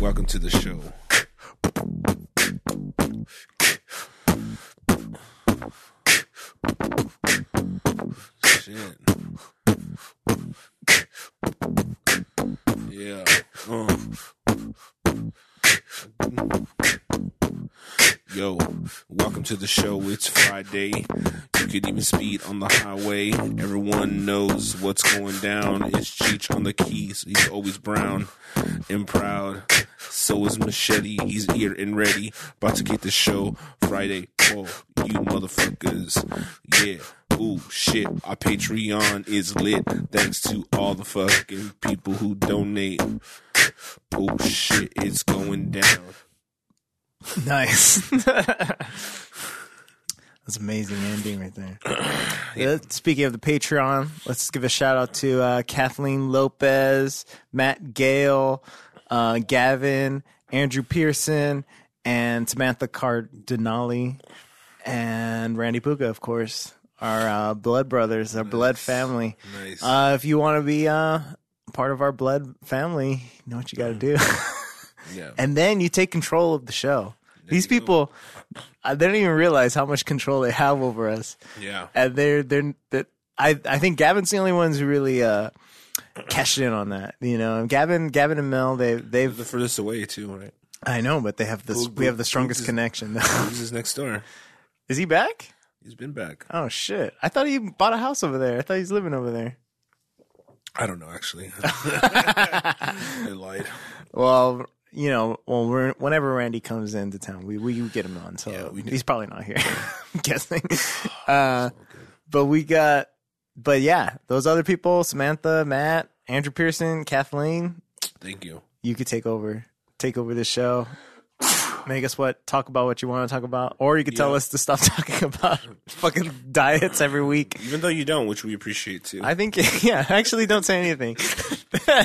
welcome to the show. Shit. Yeah. Uh. Yo, welcome to the show. It's Friday. You could even speed on the highway. Everyone knows what's going down. It's Cheech on the keys. He's always brown and proud. So is Machete. He's here and ready. About to get the show Friday. Oh, you motherfuckers. Yeah. Ooh, shit. Our Patreon is lit. Thanks to all the fucking people who donate. Oh, shit. It's going down. Nice. That's amazing ending right there. Uh, Speaking of the Patreon, let's give a shout out to uh, Kathleen Lopez, Matt Gale, uh, Gavin, Andrew Pearson, and Samantha Cardinali, and Randy Puka, of course, our uh, blood brothers, our blood family. Nice. Uh, if you want to be uh, part of our blood family, you know what you got to do. yeah. and then you take control of the show. These people, uh, they don't even realize how much control they have over us, Yeah. and they're they're that. I I think Gavin's the only ones who really uh, cashed in on that. You know, Gavin, Gavin and Mel, they they've. The furthest away too, right? I know, but they have this. We have the strongest is- connection. He's his next door. Is he back? He's been back. Oh shit! I thought he bought a house over there. I thought he's living over there. I don't know actually. I lied. Well, you know, well, we're, whenever Randy comes into town, we we get him on. So Yeah, he's probably not here. I'm guessing. Uh, but we got, but yeah, those other people: Samantha, Matt, Andrew Pearson, Kathleen. Thank you. You could take over, take over the show. Make us what talk about what you want to talk about, or you could tell Yeah. us to stop talking about fucking diets every week. Even though you don't, which we appreciate too. I think, yeah, actually, don't say anything.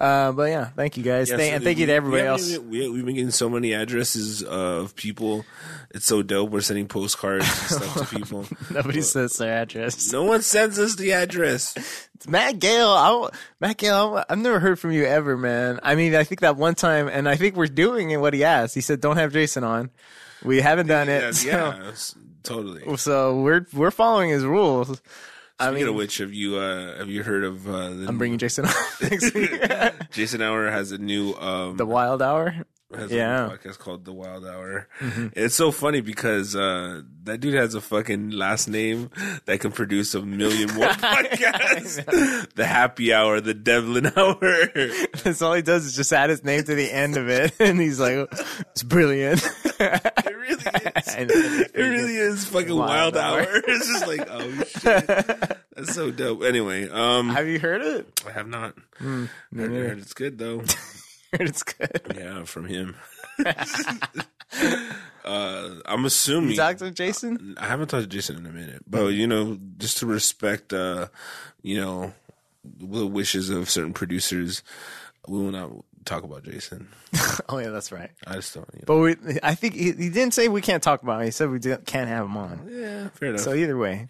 uh, but yeah, thank you guys, Yeah, Thank- so and thank you to everybody we else. even- we, we've been getting so many addresses of people. It's so dope. We're sending postcards and stuff to people. Nobody sends their address. No one sends us the address. It's Matt Gale. I, Matt Gale, I, I've never heard from you ever, man. I mean, I think that one time, and I think we're doing it what he asked. He said, "Don't have Jason on." We haven't done it, Yeah, so, yeah, totally. so we're we're following his rules. I Speaking mean, of which, have you uh, have you heard of uh, the I'm bringing Jason next week. Jason Hour has a new um, the Wild Hour. Has Yeah. Mm-hmm. a podcast called The Wild Hour. It's so funny because uh, that dude has a fucking last name that can produce a million more podcasts. the Happy Hour, the Devlin Hour. That's all he does is just add his name to the end of it, and he's like, "It's brilliant." It really is. I know, it's It really is fucking Wild Wild, Hour. Hour. It's just like, oh shit, that's so dope. Anyway, um, Have you heard it? I have not. Hmm, I heard, heard it's good though. It's good. yeah, from him. uh, I'm assuming. You talked to Jason? I haven't talked to Jason in a minute, but you know, just to respect, uh, you know, the wishes of certain producers, we will not talk about Jason. Oh yeah, that's right. I just don't. You know. But we, I think he, he didn't say we can't talk about him. He said we can't have him on. yeah, fair enough. So either way,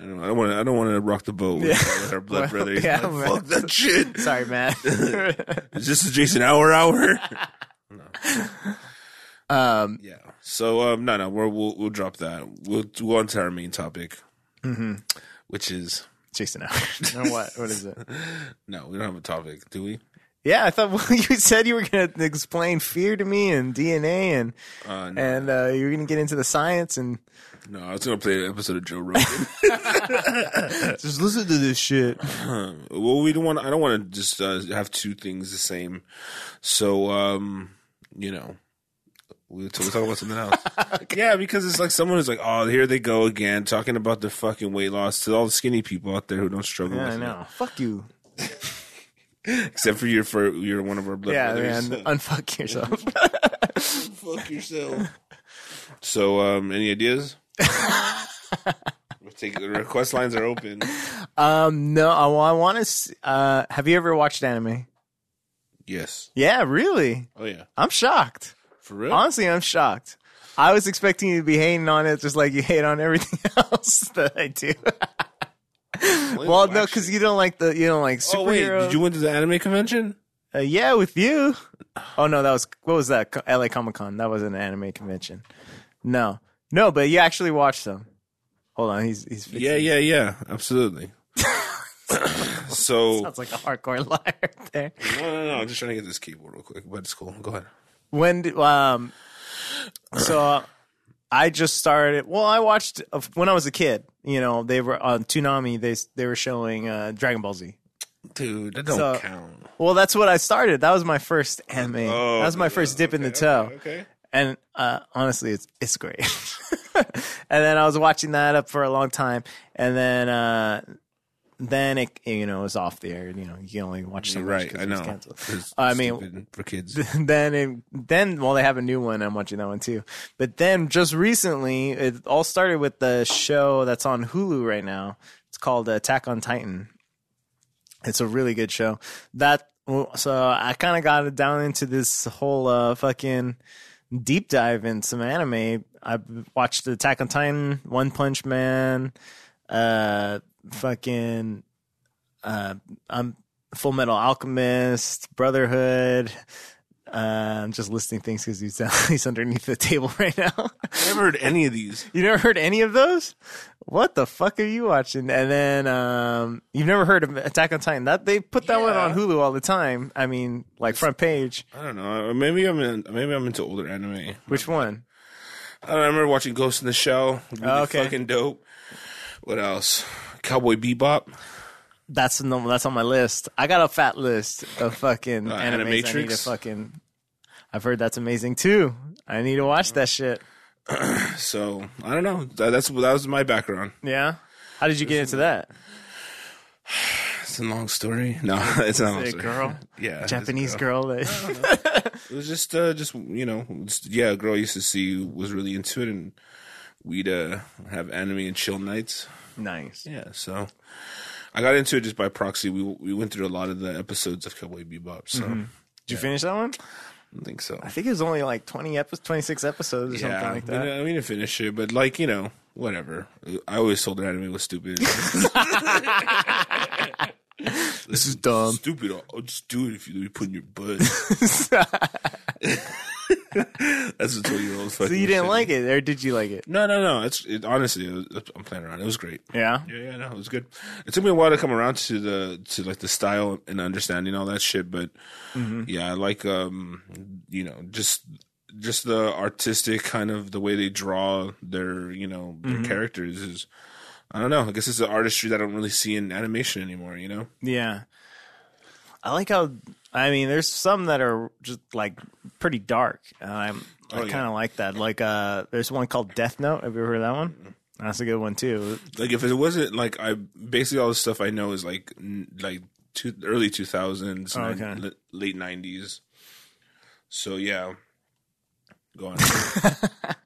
I don't, I want to. I don't want to rock the boat with, Yeah. our blood Well, brothers. yeah, Like, fuck that shit. sorry, Matt. Is this a Jason hour hour? um, yeah. So um, no, no, we're, we'll we'll drop that. We'll go on to our main topic, Mm-hmm. which is Jason Howard. or what? What is it? no, we don't have a topic, do we? Yeah, I thought well, you said you were going to explain fear to me and DNA and Uh, no, and uh, you were going to get into the science and no, I was gonna play an episode of Joe Rogan. just listen to this shit. well, we don't want. I don't want to just uh, have two things the same. So, um, you know, we we'll talk about something else. Yeah, because it's like someone who's like, "Oh, here they go again, talking about the fucking weight loss to all the skinny people out there who don't struggle Yeah, with I it. Fuck you. Except for you're for you're one of our blood Yeah, brothers. man. Unfuck yourself. Fuck yourself. So, um, any ideas? We'll take the request lines are open. um, no, I, I want to. Uh, have you ever watched anime? Yes. Yeah, really. Oh yeah. I'm shocked. For real? Honestly, I'm shocked. I was expecting you to be hating on it just like you hate on everything else that I do. Well, no, because you don't like the you don't like Oh wait, did you went to the anime convention? uh, yeah, with you. Oh no, that was what was that? Co- L.A. Comic Con. That was an anime convention. No, no, but you actually watched them. Hold on, he's he's fixing- Yeah, yeah, yeah. Absolutely. so Sounds like a hardcore liar there. no, no, no. I'm just trying to get this keyboard real quick, but it's cool. Go ahead. When did, um, so I just started. Well, I watched uh, when I was a kid. You know, they were on Toonami. They they were showing uh, Dragon Ball Z. Dude, that don't So- count. Well, that's what I started. That was my first anime. Oh, that was my first dip in the toe. Okay. okay. and uh, honestly, it's it's great. and then I was watching that up for a long time, and then uh, then it you know it was off the air. You know, you can only watch so much right. I know. canceled. I mean- for kids. then it, then well they have a new one. I'm watching that one too. But then just recently, it all started with the show that's on Hulu right now. It's called Attack on Titan. It's a really good show. That so I kind of got it down into this whole uh, fucking deep dive in some anime. I watched Attack on Titan, One Punch Man, uh, fucking, uh, I'm Full Metal Alchemist, Brotherhood. Uh, I'm just listing things because he's he's underneath the table right now. I never heard any of these. you never heard any of those? What the fuck are you watching? And then um, you've never heard of Attack on Titan? That they put that one on Hulu all the time. I mean, like front page. I don't know. Maybe I'm in, maybe I'm into older anime. Which one? I, don't know, I remember watching Ghost in the Shell. Really Oh, okay. fucking dope. What else? Cowboy Bebop. That's no, that's on my list. I got a fat list of fucking Uh, animes. I need to fucking. I've heard that's amazing too. I need to watch that shit. So I don't know. That, that's that was my background. Yeah. How did you get into that? It's a long story. No, it's not a long A girl, Yeah, Japanese girl. that- It was just, uh, just you know, just, yeah, a girl I used to see was really into it, and we'd uh, have anime and chill nights. nice. Yeah, so I got into it just by proxy. We we went through a lot of the episodes of Cowboy Bebop, so Did you finish that one? I don't think so. I think it was only like twenty episodes, twenty six episodes or Yeah, something like that. I mean to finish it, but like you know, whatever. I always told her anime was stupid. This is dumb. stupid. I'll, I'll just do it if you put in your butt. That's a twenty year old. so you didn't like it, or did you like it? No, no, no. It's it, honestly, it was, I'm playing around. It was great. Yeah. Yeah, yeah, no, it was good. It took me a while to come around to the to like the style and understanding all that shit, but yeah, I like um, you know, just just the artistic kind of the way they draw their you know their characters is. I don't know. I guess it's an artistry that I don't really see in animation anymore. You know. Yeah. I like how I mean there's some that are just like pretty dark. I Oh, yeah. kind of like that. Like uh there's one called Death Note. Have you ever heard of that one? That's a good one too. Like if it wasn't like I basically all the stuff I know is like n- like two, early two thousands, Oh, okay. late nineties. So yeah, go on.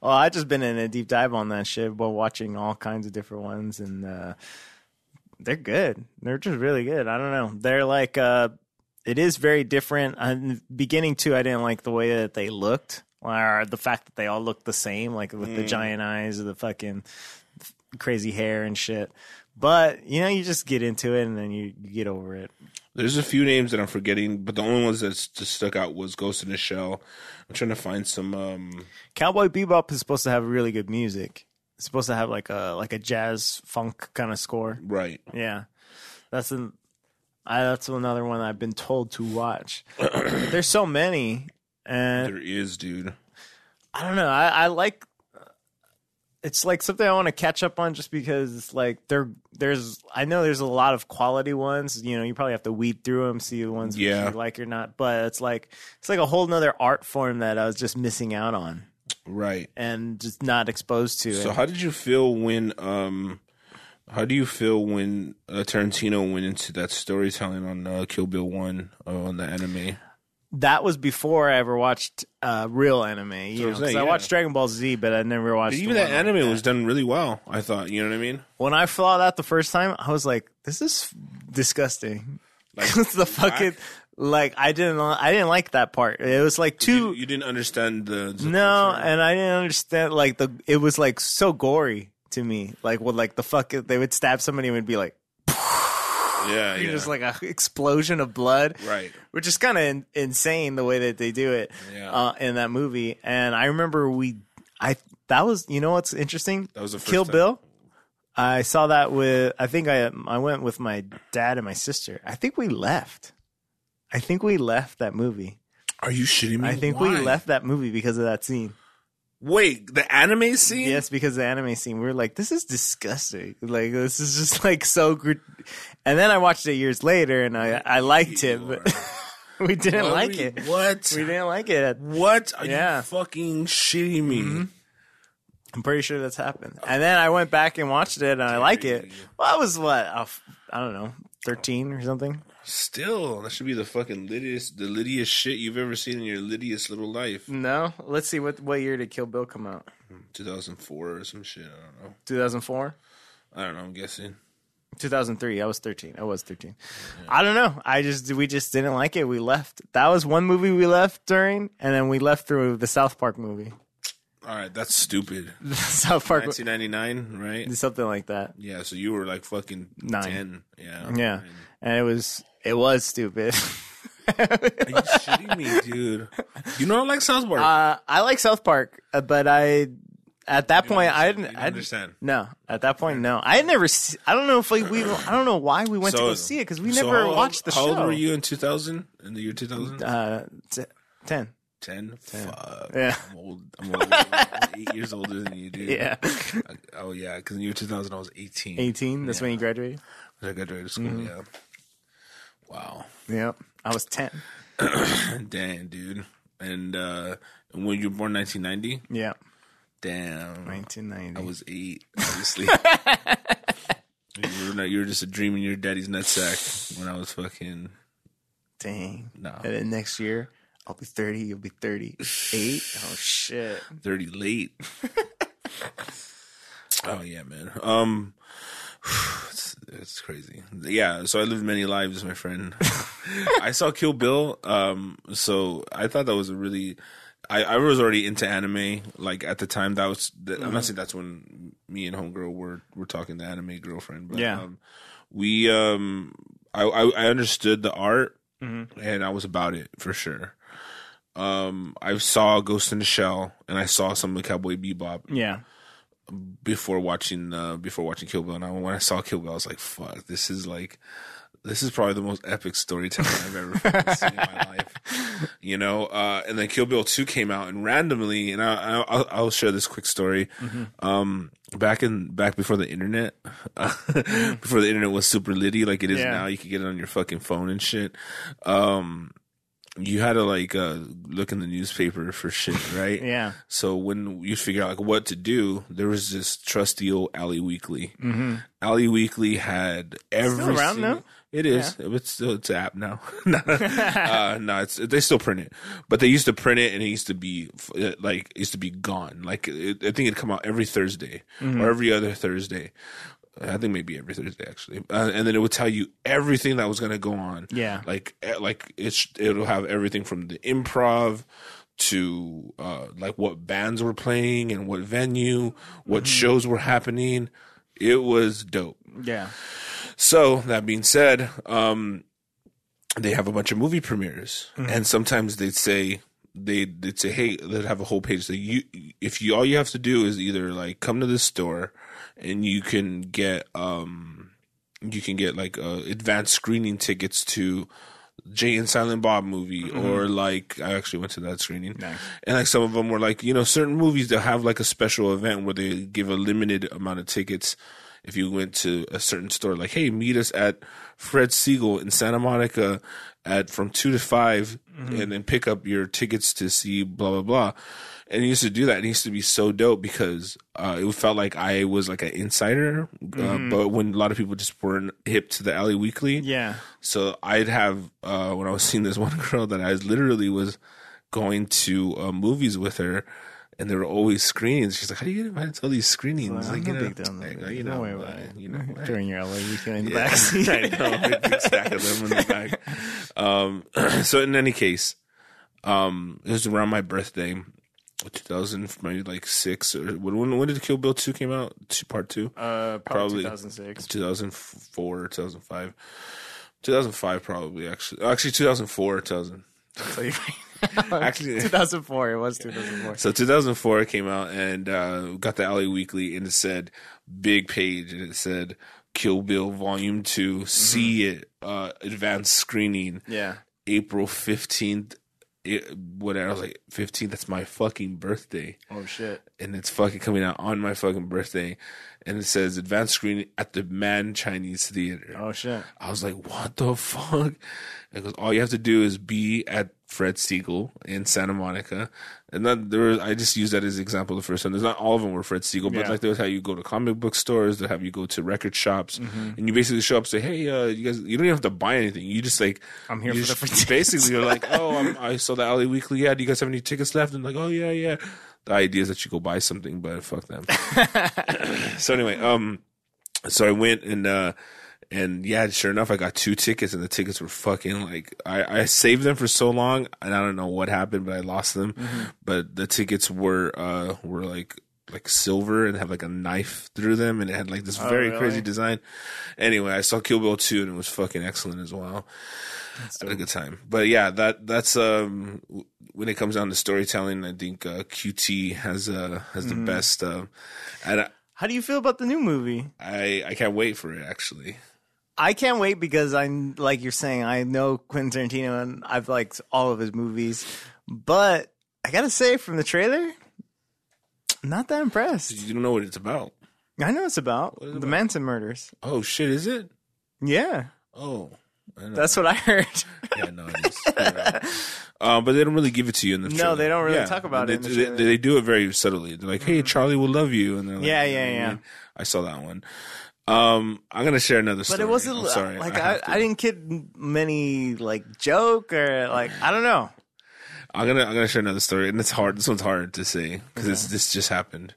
Well, I just been in a deep dive on that shit while watching all kinds of different ones, and uh, they're good. They're just really good. I don't know. They're like uh, it is very different. In the beginning too, I didn't like the way that they looked, or the fact that they all looked the same, like with the giant eyes, or the fucking crazy hair and shit. But you know, you just get into it, and then you, you get over it. There's a few names that I'm forgetting, but the only ones that just stuck out was Ghost in the Shell. I'm trying to find some. um Cowboy Bebop is supposed to have really good music. It's supposed to have like a like a jazz funk kind of score. Right. Yeah, that's an I, that's another one I've been told to watch. There's so many, and There is, dude. I don't know. I, I like. It's like something I want to catch up on, just because it's like there. There's I know there's a lot of quality ones. You know, you probably have to weed through them, see the ones Yeah. you like or not. But it's like it's like a whole nother art form that I was just missing out on Right. and just not exposed to. So how did you feel when um how do you feel when uh, Tarantino went into that storytelling on uh, Kill Bill 1 uh, on the anime? That was before I ever watched uh, real anime. You So know, I'm 'cause I yeah. watched Dragon Ball Z, but I never watched. Even the that like anime was done really well, I thought, you know what I mean? When I saw that the first time, I was like, "This is disgusting." Like, it's the fucking like I didn't I didn't like that part. It was like You, too you didn't understand the, the no, culture. and I didn't understand like the it was like so gory to me. Like with like the fuck they would stab somebody and would be like Yeah, yeah. just like an explosion of blood, Right. which is kind of in, insane the way that they do it Yeah. uh, in that movie. And I remember we, I that was you know what's interesting. That was the Kill time. Bill. I saw that with I think I I went with my dad and my sister. I think we left. I think we left that movie. Are you shitting me? I think Why? we left that movie because of that scene. Wait, the anime scene? Yes, because the anime scene. We were like, this is disgusting. Like this is just like so good. And then I watched it years later, and I I liked it, but we didn't What? like it. What? We didn't like it. What? Are Yeah. you fucking shitting me? Mm-hmm. I'm pretty sure that's happened. And then I went back and watched it, and I like it. Well, I was what I don't know, thirteen or something. Still, that should be the fucking littiest, the littiest shit you've ever seen in your littiest little life. No, let's see what what year did Kill Bill come out? 2004 or some shit. I don't know. 2004. I don't know. I'm guessing. 2003. I was 13. I was 13. I don't know. I just we just didn't like it. We left. That was one movie we left during, and then we left through the South Park movie. All right, that's stupid. South Park, 1999, right? something like that. Yeah, so you were like fucking Nine. 10. Yeah. Yeah, and it was it was stupid. Are you shitting me, dude? You know I like South Park. uh, I like South Park, uh, but I at that point I didn't. don't I understand. no, at that point, no. I had never. See, I don't know if like, we. I don't know why we went to go see it because we so never how watched the how show. old were you in 2000? In the year 2000? Uh, t- ten. 10? Fuck. Yeah. I'm old. I'm, old. I'm eight years older than you, dude. Yeah, Oh, yeah, because in the year 2000, I was 18. eighteen. That's when you graduated. I graduated school, Mm-hmm. yeah. Wow. Yep, I was ten. Damn, dude. And uh, when you were born 1990? Yeah, Damn. nineteen ninety. I was eight, obviously. you, were not, you were just a dream in your daddy's nutsack when I was fucking. Dang. No. And then next year, I'll be 30. You'll be 38. Oh, shit. 30 late. oh yeah, man. Um it's, it's crazy. Yeah, so I lived many lives, my friend. I saw Kill Bill, um so I thought that was a really I, I was already into anime. Like at the time, that was. that- I'm not saying that's when me and homegirl were were talking the anime girlfriend, but Yeah. um, we um I, I I understood the art Mm-hmm. and I was about it for sure. Um, I saw Ghost in the Shell and I saw some of Cowboy Bebop Yeah. before watching uh, before watching Kill Bill. And I, when I saw Kill Bill, I was like, "Fuck, this is like." This is probably the most epic storytelling I've ever seen in my life, you know. Uh, and then Kill Bill Two came out, and randomly, and I, I, I'll, I'll share this quick story. Um, back in back before the internet, before the internet was super litty like it is Yeah. now, you could get it on your fucking phone and shit. Um, you had to like uh, look in the newspaper for shit, right? Yeah. So when you figure out like what to do, there was this trusty old LA Weekly. Mm-hmm. LA Weekly had every still around single- now? It is. It's still it's an app now. no, uh, no, it's they still print it, but they used to print it and it used to be uh, like it used to be gone. Like it, I think it'd come out every Thursday Mm-hmm. or every other Thursday. I think maybe every Thursday actually, uh, and then it would tell you everything that was going to go on. Yeah. like eh, like it's it'll have everything from the improv to uh like what bands were playing and what venue, what Mm-hmm. shows were happening. It was dope. Yeah. So that being said, um, they have a bunch of movie premieres, and sometimes they'd say they they'd say, hey, they'd have a whole page that you if you all you have to do is either like come to this store, and you can get um you can get like uh, advanced screening tickets to Jay and Silent Bob movie, or like I actually went to that screening, Nice. and like some of them were like you know certain movies that have like a special event where they give a limited amount of tickets. If you went to a certain store, like hey, meet us at Fred Segal in Santa Monica at from two to 5 and then pick up your tickets to see blah blah blah. And he used to do that. And it used to be so dope because uh, it felt like I was like an insider. Uh, but when a lot of people just weren't hip to the LA Weekly, Yeah. so I'd have uh, when I was seeing this one girl that I literally was going to uh, movies with her, and there were always screenings. She's like, "How do you get invited to all these screenings?" I'm like, no you know, big deal. no like, big uh, deal. you know, uh, you know, During your LA weekend in the yeah. backseat. I know, big, big stack of them in the back. Um, so in any case, um, it was around my birthday, 2000 maybe like six or when when did Kill Bill two came out? Two, part two. Uh, Probably. probably 2006, 2004, 2005, 2005 probably actually actually 2004 2000 So you- actually 2004. It was 2004. so 2004 came out and uh got the LA Weekly and it said big page and it said kill bill volume 2 see it uh advanced screening Yeah. april 15th it, whatever i was like 15th that's my fucking birthday Oh shit. and it's fucking coming out on my fucking birthday and it says advanced screening at the Mann chinese theater Oh shit. I was like, what the fuck? Because all you have to do is be at Fred Segal in Santa Monica. And then there was, I just used that as an example the first time. There's not all of them were Fred Segal, but Yeah. like there was how you go to comic book stores, they have you go to record shops, Mm-hmm. and you basically show up and say, hey, uh, you guys, you don't even have to buy anything. You just like, I'm here for the just- free Basically, you're like, oh, I'm, I saw the LA Weekly. Yeah, do you guys have any tickets left? And like, oh yeah, yeah. The idea is that you go buy something, but fuck them. so anyway, um, so I went and uh and yeah, sure enough, I got two tickets, and the tickets were fucking like I, I saved them for so long, and I don't know what happened, but I lost them. Mm-hmm. But the tickets were uh were like like silver and have like a knife through them, and it had like this very Oh, really? crazy design. Anyway, I saw Kill Bill two, and it was fucking excellent as well. I had a good time, but yeah, that that's um when it comes down to storytelling, I think uh, QT has uh has the Mm-hmm. best. Uh, and I, How do you feel about the new movie? I I can't wait for it actually. I can't wait because I'm like you're saying I know Quentin Tarantino and I've liked all of his movies, but I gotta say from the trailer, not that impressed. You don't know what it's about. I know it's about it the about? Manson murders. Oh shit, is it? Yeah, Oh, that's what I heard. yeah, no, it is. You're right. Um, but they don't really give it to you in the No, they don't really talk about they, it in the they, they, do it very subtly. They're like, "Hey, Charlie will love you," and they're like, Yeah, yeah, yeah. I saw that one. Um, I'm gonna share another story. But it wasn't I'm sorry. like I, I. I, didn't get many like joke or like I don't know. I'm gonna I'm gonna share another story, and it's hard. This one's hard to say because this just happened.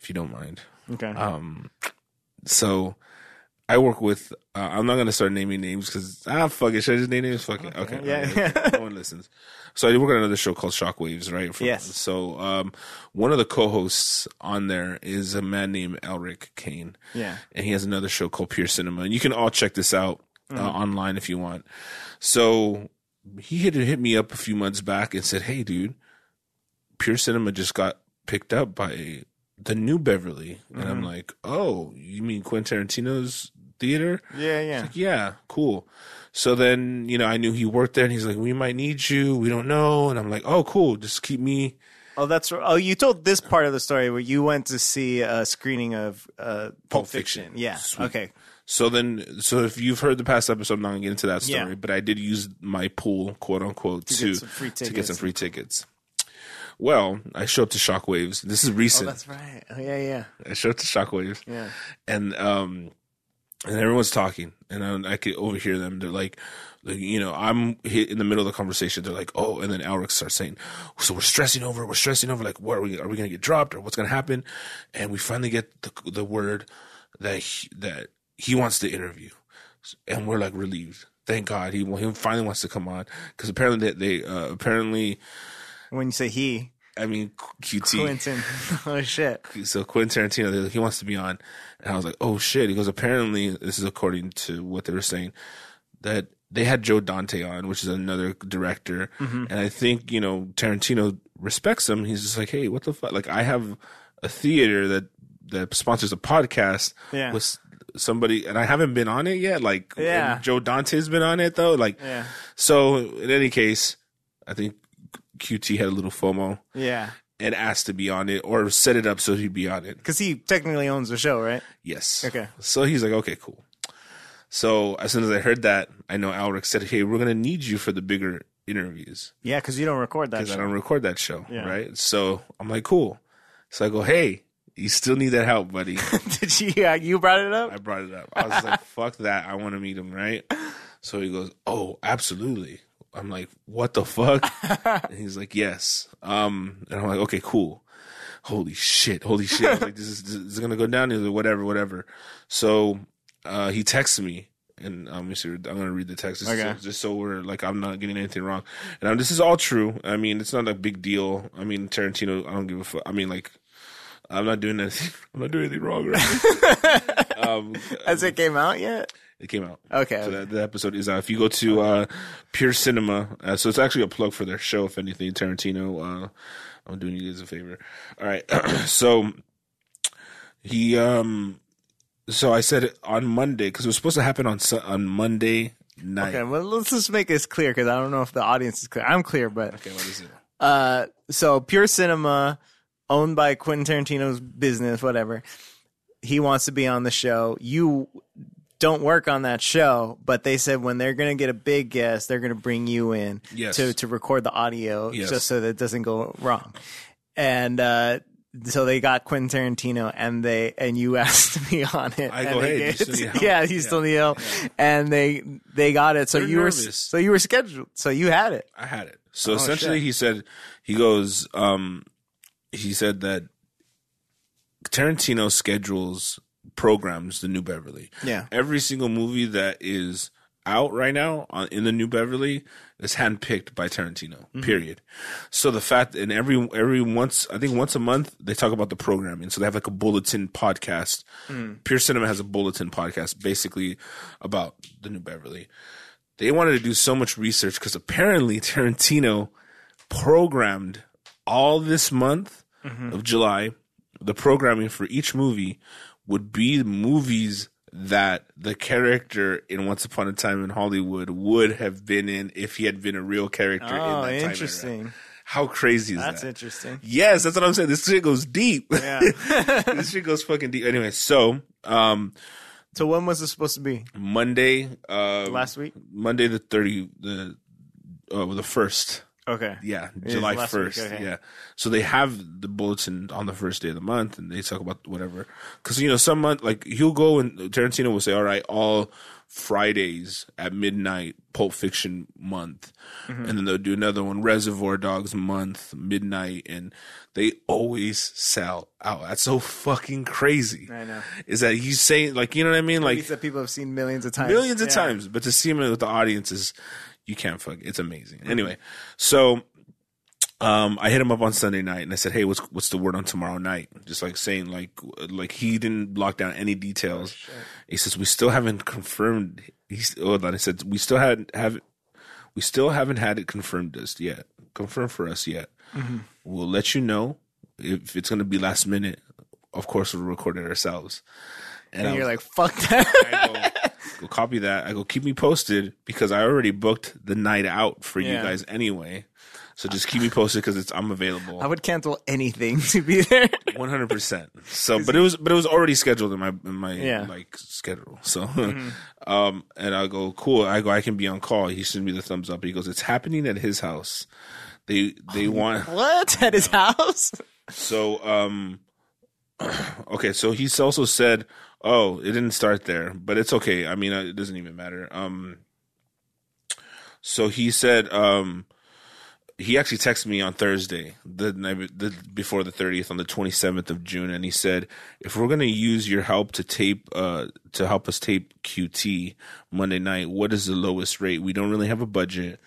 If you don't mind. Okay. Um, so I work with. Uh, I'm not gonna start naming names because ah fuck it. Should I just name names? Fuck it. Okay. Yeah. alright. no one listens. So I work on another show called Shockwaves, right? From- Yes. So um, one of the co-hosts on there is a man named Elric Kane. Yeah. And he has another show called Pure Cinema, and you can all check this out uh, Mm-hmm. online if you want. So he hit hit me up a few months back and said, "Hey, dude, Pure Cinema just got picked up by the New Beverly," and Mm-hmm. I'm like, "Oh, you mean Quentin Tarantino's theater?" yeah, yeah. Like, yeah, cool. So then, you know, I knew he worked there, and he's like, "We might need you. We don't know." And I'm like, "Oh, cool. Just keep me." Oh, that's right. oh. You told this part of the story where you went to see a screening of uh, Pulp Fiction. Fiction. Yeah. Sweet. Okay. So then, so if you've heard the past episode, I'm not gonna get into that story, Yeah. but I did use my pool, quote unquote, to get some free to get tickets. some free tickets. Well, I show up to Shockwaves. This is Oh, recent. that's right. Oh, yeah, yeah, I show up to Shockwaves, yeah. and um, and everyone's talking, and I, I could overhear them. They're like, like, you know, I'm in the middle of the conversation. They're like, oh, and then Elric starts saying, so we're stressing over, we're stressing over, like, what are we, are we gonna get dropped or what's gonna happen? And we finally get the the word that he, that he wants to interview, and we're like relieved. Thank God he he finally wants to come on because apparently they, they uh, apparently When you say he, I mean QT Quentin. oh shit. so Quentin Tarantino, like, he wants to be on, and I was like, oh shit. He goes, apparently, this is according to what they were saying, that they had Joe Dante on, which is another director, mm-hmm. and I think you know Tarantino respects him. He's just like, hey, what the fuck? Like, I have a theater that that sponsors a podcast Yeah. with somebody, and I haven't been on it yet. Like, Yeah. Joe Dante's been on it though. Like, Yeah. so in any case, I think QT had a little FOMO Yeah. and asked to be on it or set it up so he'd be on it. Because he technically owns the show, right? Yes. Okay. So he's like, okay, cool. So as soon as I heard that, I know Elric said, hey, we're gonna need you for the bigger interviews Yeah, because you don't record that because I show. don't record that show, Yeah. right? So I'm like, cool. So I go, hey, you still need that help, buddy. Did you? Uh, you brought it up? I brought it up. I was like, fuck that. I want to meet him, right? So he goes, oh, absolutely. I'm like, what the fuck? and he's like, yes. Um, and I'm like, okay, cool. Holy shit, holy shit. Like, this is, this is gonna go down. He's like, whatever, whatever. So, uh, he texts me and um, let me see, I'm gonna read the text just, Okay. so, just so we're like I'm not getting anything wrong. And um, this is all true. I mean, it's not a big deal. I mean, Tarantino, I don't give a fuck. I mean, like, I'm not doing anything. I'm not doing anything wrong. Right? um, Has it came out yet? It came out. Okay. So that, the episode is out. If you go to uh, Pure Cinema, uh, so it's actually a plug for their show. If anything, Tarantino, uh, I'm doing you guys a favor. All right, so he, um, so I said on Monday because it was supposed to happen on on Monday night. Okay, well, let's just make this clear because I don't know if the audience is clear. I'm clear, but Okay, what is it? uh, so Pure Cinema, owned by Quentin Tarantino's business, whatever. He wants to be on the show. You don't work on that show, but they said when they're going to get a big guest, they're going to bring you in Yes. to to record the audio Yes. just so that it doesn't go wrong. And uh, so they got Quentin Tarantino, and they and you asked me on it. I go, they "Hey, do you gave still need help?" Yeah, you still need help, and they they got it. So They're you were so you were scheduled. So you had it. I had it. So Oh, essentially, shit. he said, he goes, um, he said that Tarantino schedules programs the New Beverly. Yeah. Every single movie that is out right now on, in the New Beverly is handpicked by Tarantino. Mm-hmm. Period. So the fact, and every every once, I think once a month, they talk about the programming. So they have like a bulletin podcast. Mm. Pure Cinema has a bulletin podcast, basically about the New Beverly. They wanted to do so much research because apparently Tarantino programmed all this month of July. The programming for each movie would be the movies that the character in Once Upon a Time in Hollywood would have been in if he had been a real character in Oh, that time. interesting. How crazy is That's that? That's interesting. Yes, that's what I'm saying. This shit goes deep. Yeah. this shit goes fucking deep. Anyway, so um so when was this supposed to be? Monday, uh, Last week. Monday the thirty, the uh, the first. Okay. Yeah, July first. okay. Yeah, so they have the bulletin on the first day of the month, and they talk about whatever. Because you know, some month like he'll go and Tarantino will say, "All right, all Fridays at midnight, Pulp Fiction month," Mm-hmm. and then they'll do another one, Reservoir Dogs month, midnight, and they always sell out. That's so fucking crazy. I know. Is that he's saying like you know what I mean? Like that people have seen millions of times. millions of Yeah. times, but to see him with the audience is you can't fuck. It's amazing. Anyway, so um, I hit him up on Sunday night and I said, "Hey, what's what's the word on tomorrow night?" Just like saying like like he didn't lock down any details. he says we still haven't confirmed. He's oh, then I said we still hadn't have we still haven't had it confirmed us yet. Confirmed for us yet. We'll let you know if it's going to be last minute. Of course, we'll record it ourselves. And I you're was- like, fuck that. Go, copy that. I go keep me posted because I already booked the night out for you guys anyway. So just keep me posted because it's I'm available. I would cancel anything to be there. One hundred percent. So, but it was but it was already scheduled in my in my Yeah. like schedule. So, um, and I go cool. I go I can be on call. He sends me the thumbs up. He goes it's happening at his house. They they want what? At his house? so um okay, so he's also said, "Oh, it didn't start there, but it's okay. I mean, it doesn't even matter." Um so he said um he actually texted me on Thursday, the night the, before the 30th on the 27th of June and he said, "If we're going to use your help to tape uh to help us tape QT Monday night, what is the lowest rate? We don't really have a budget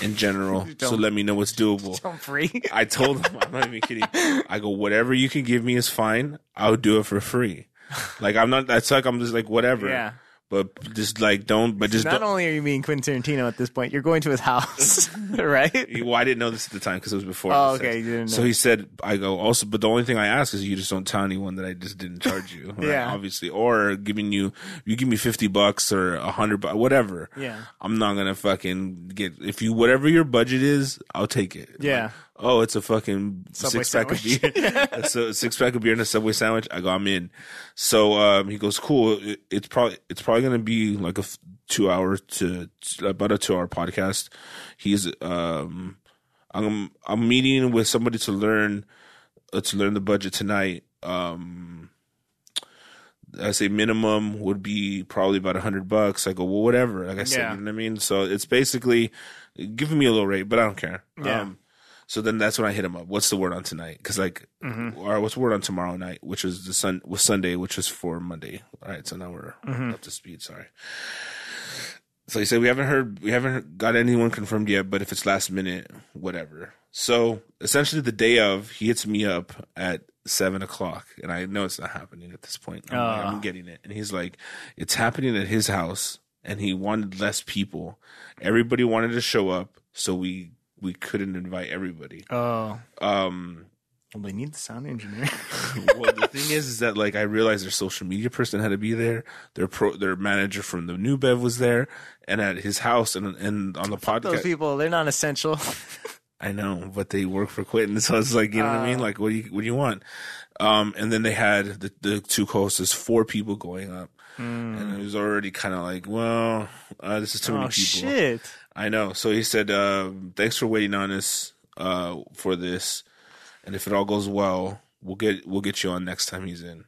in general, so let me know what's doable." I'm free. I told him, I'm not even kidding. I go, whatever you can give me is fine. I'll do it for free. Like I'm not. That's like I'm just like whatever. Yeah. But just like don't. But just Not don't. only are you meeting Quentin Tarantino at this point, you're going to his house, right? well, I didn't know this at the time because it was before. Oh, okay, you didn't So he said, I go also, but the only thing I ask is you just don't tell anyone that I just didn't charge you. right? Yeah. Obviously, or giving you, you give me fifty bucks or a hundred bucks, whatever. Yeah. I'm not gonna fucking get if you whatever your budget is, I'll take it. Yeah. Like, oh, it's a fucking Subway six pack of beer. It's a six pack of beer and a Subway sandwich. I go, I'm in. So um, he goes, cool. It- It's probably it's probably gonna be like a f- two hour to about a two hour podcast. He's um, I'm I'm meeting with somebody to learn uh, to learn the budget tonight. Um, I say minimum would be probably about a hundred bucks. I go, well, whatever. Like I said, Yeah. you know what I mean? So it's basically giving me a low rate, but I don't care. Yeah. Um, so then that's when I hit him up. What's the word on tonight? Cause like, Mm-hmm. or what's the word on tomorrow night, which was the sun was Sunday, which was for Monday. All right. So now we're Mm-hmm. up to speed. Sorry. So he said we haven't heard, we haven't got anyone confirmed yet, but if it's last minute, whatever. So essentially, the day of, he hits me up at seven o'clock, and I know it's not happening at this point. I'm, Ah. I'm getting it, and he's like, it's happening at his house, and he wanted less people. Everybody wanted to show up, so we we couldn't invite everybody. Oh, Um, well, they need the sound engineer. well, the thing is, is that like I realized their social media person had to be there. Their pro, their manager from the New Bev was there, and at his house and and on the podcast. Those podcast. people, they're not essential. I know, but they work for Quentin, so it's like you know what I mean. Oh. Like, what do you what do you want? Um, and then they had the the two co-hosts, there's four people going up, and it was already kind of like, well, uh, this is too many oh people. shit! I know. So he said, uh, "Thanks for waiting on us uh, for this, and if it all goes well, we'll get we'll get you on next time he's in."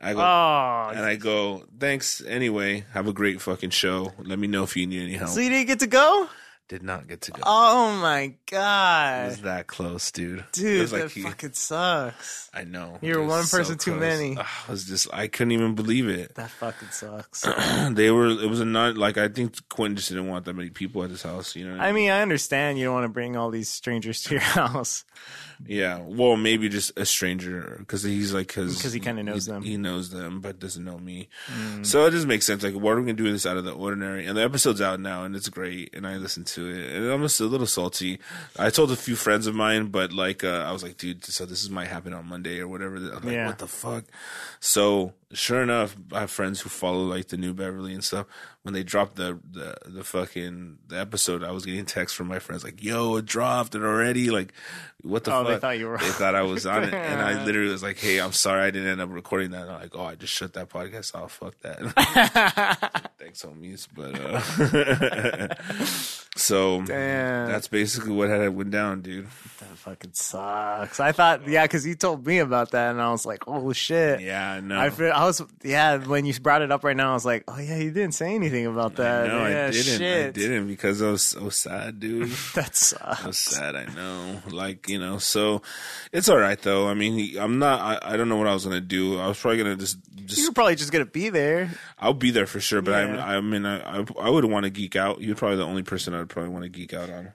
I go Oh, and I go, "Thanks anyway. Have a great fucking show. Let me know if you need any help." so you didn't get to go? Did not get to go. Oh my god! It was that close, dude. Dude, was that he- fucking sucks. I know. You're one so person too close. many. I was just I couldn't even believe it. That fucking sucks. they were it was a not like I think Quentin just didn't want that many people at his house, you know. what I mean, I understand you don't want to bring all these strangers to your house. Yeah, well, maybe just a stranger because he's like because he kinda knows them. Mm. He knows them, but doesn't know me. So it just makes sense. Like, what are we gonna do this out of the ordinary? And the episode's out now, and it's great. And I listened to it, and I'm just a little salty. I told a few friends of mine, but like, uh, I was like, dude, so this is might happen on Monday or whatever. I'm like, Yeah. what the fuck? So sure enough, I have friends who follow like the new Beverly and stuff. When they dropped the the the fucking the episode, I was getting texts from my friends like, "Yo, it dropped it already!" Like, what the Oh, fuck? they thought you were- They thought I was on it, and I literally was like, "Hey, I'm sorry I didn't end up recording that." And I'm like, "Oh, I just shut that podcast off. Fuck that." Thanks, homies. But uh, so Damn. that's basically what had went down, dude. That fucking sucks. I thought, yeah, because you told me about that, and I was like, oh shit. Yeah, I know. I, I was, yeah, when you brought it up right now, I was like, oh yeah, you didn't say anything about that. no, yeah, I didn't. Shit. I didn't because I was so sad, dude. That I was sad. I know. Like you know, so it's all right though. I mean, he- I'm not. I, I don't know what I was gonna do. I was probably gonna just just. were probably just gonna be there. I'll be there for sure. But Yeah. I, I mean, I, I, I would want to geek out. You're probably the only person I'd probably want to geek out on.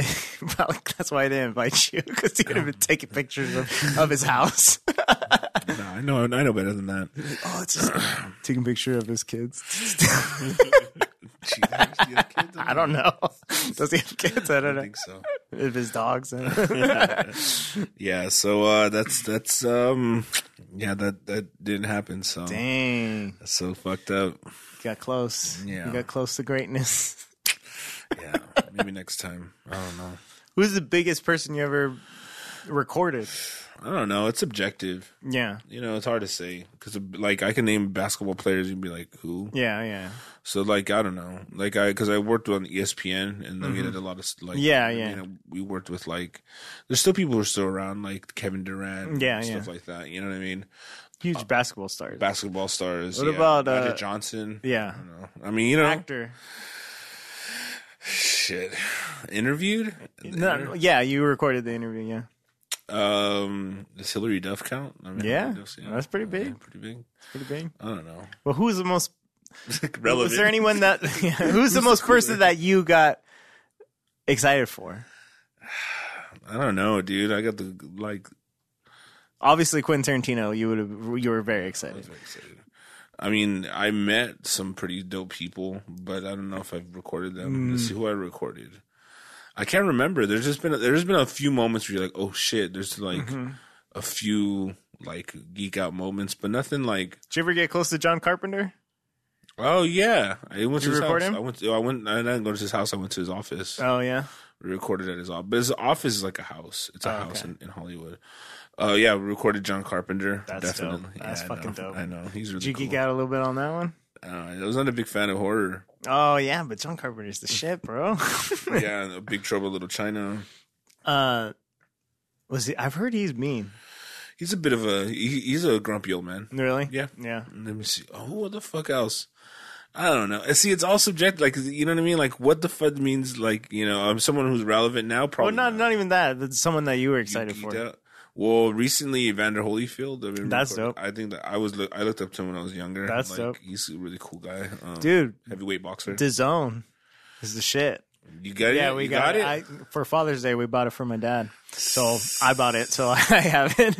Probably that's why I didn't invite you because you could have been oh. taking pictures of, of his house. No, I know. I know better than that. oh, it's just taking a picture of his kids. I don't know. Does he have kids? I I don't know. think so. If his dogs. Yeah. So uh, that's that's um, yeah. That that didn't happen. So Dang, that's so fucked up. got close. Yeah. you got close to greatness. Yeah. Maybe next time. I don't know. Who's the biggest person you ever recorded? I don't know. It's subjective. Yeah, You know, it's hard to say because like I can name basketball players and be like, who? yeah, yeah. So like I don't know, like I because I worked on ESPN and then we did a lot of like Mm-hmm. Yeah, yeah. we worked with like there's still people who are still around like Kevin Durant, Yeah, and stuff yeah. like that. You know what I mean? Huge basketball stars. Basketball stars. What yeah. about, uh, Magic Johnson? yeah, I don't know. I mean, you know, actor. shit. Interviewed? No, yeah, you recorded the interview. Yeah, Um, does Hilary Duff count? I mean, Yeah, Hilary Duff's- that's pretty big. Yeah, pretty big. pretty big. I don't know. Well, who's the most? Relevant. Was there anyone that? Yeah, who's the most person that you got excited for? I don't know, dude. I got the like. Obviously, Quentin Tarantino. You would have. You were very excited. very excited. I mean, I met some pretty dope people, but I don't know if I've recorded them. Let's see who I recorded. I can't remember. There's just been there's been a few moments where you're like, oh shit. There's like a few like geek out moments, but nothing like. Did you ever get close to John Carpenter? Oh yeah, I went Did to you his record house. him? I went. To, I went. I didn't go to his house. I went to his office. Oh yeah. We recorded at his office. But his office is like a house. It's a Oh, house okay. in, in Hollywood. Uh, yeah, we recorded John Carpenter. That's dope. Definitely. That's Yeah, I fucking know. dope. I know. He's really Did you cool. geek out a little bit on that one? Uh, I was not a big fan of horror. Oh yeah, but John Carpenter's the shit, bro. yeah, Big Trouble Little China. uh, was he? I've heard he's mean. He's a bit of a he, he's a grumpy old man. Really? Yeah. Yeah. Let me see. Oh, what the fuck else? I don't know. See, it's all subjective. Like, you know what I mean? Like, what the fuck means? Like, you know, I'm someone who's relevant now. Well, Probably not not even that. That's someone that you were excited for. out. Well, recently Evander Holyfield. Been That's dope. I think that I was look, I looked up to him when I was younger. That's like, dope. He's a really cool guy, um, Dude, Heavyweight boxer. zone is the shit. you got it. Yeah, we You got, it. I, for Father's Day. We bought it for my dad, so I bought it. So I have it,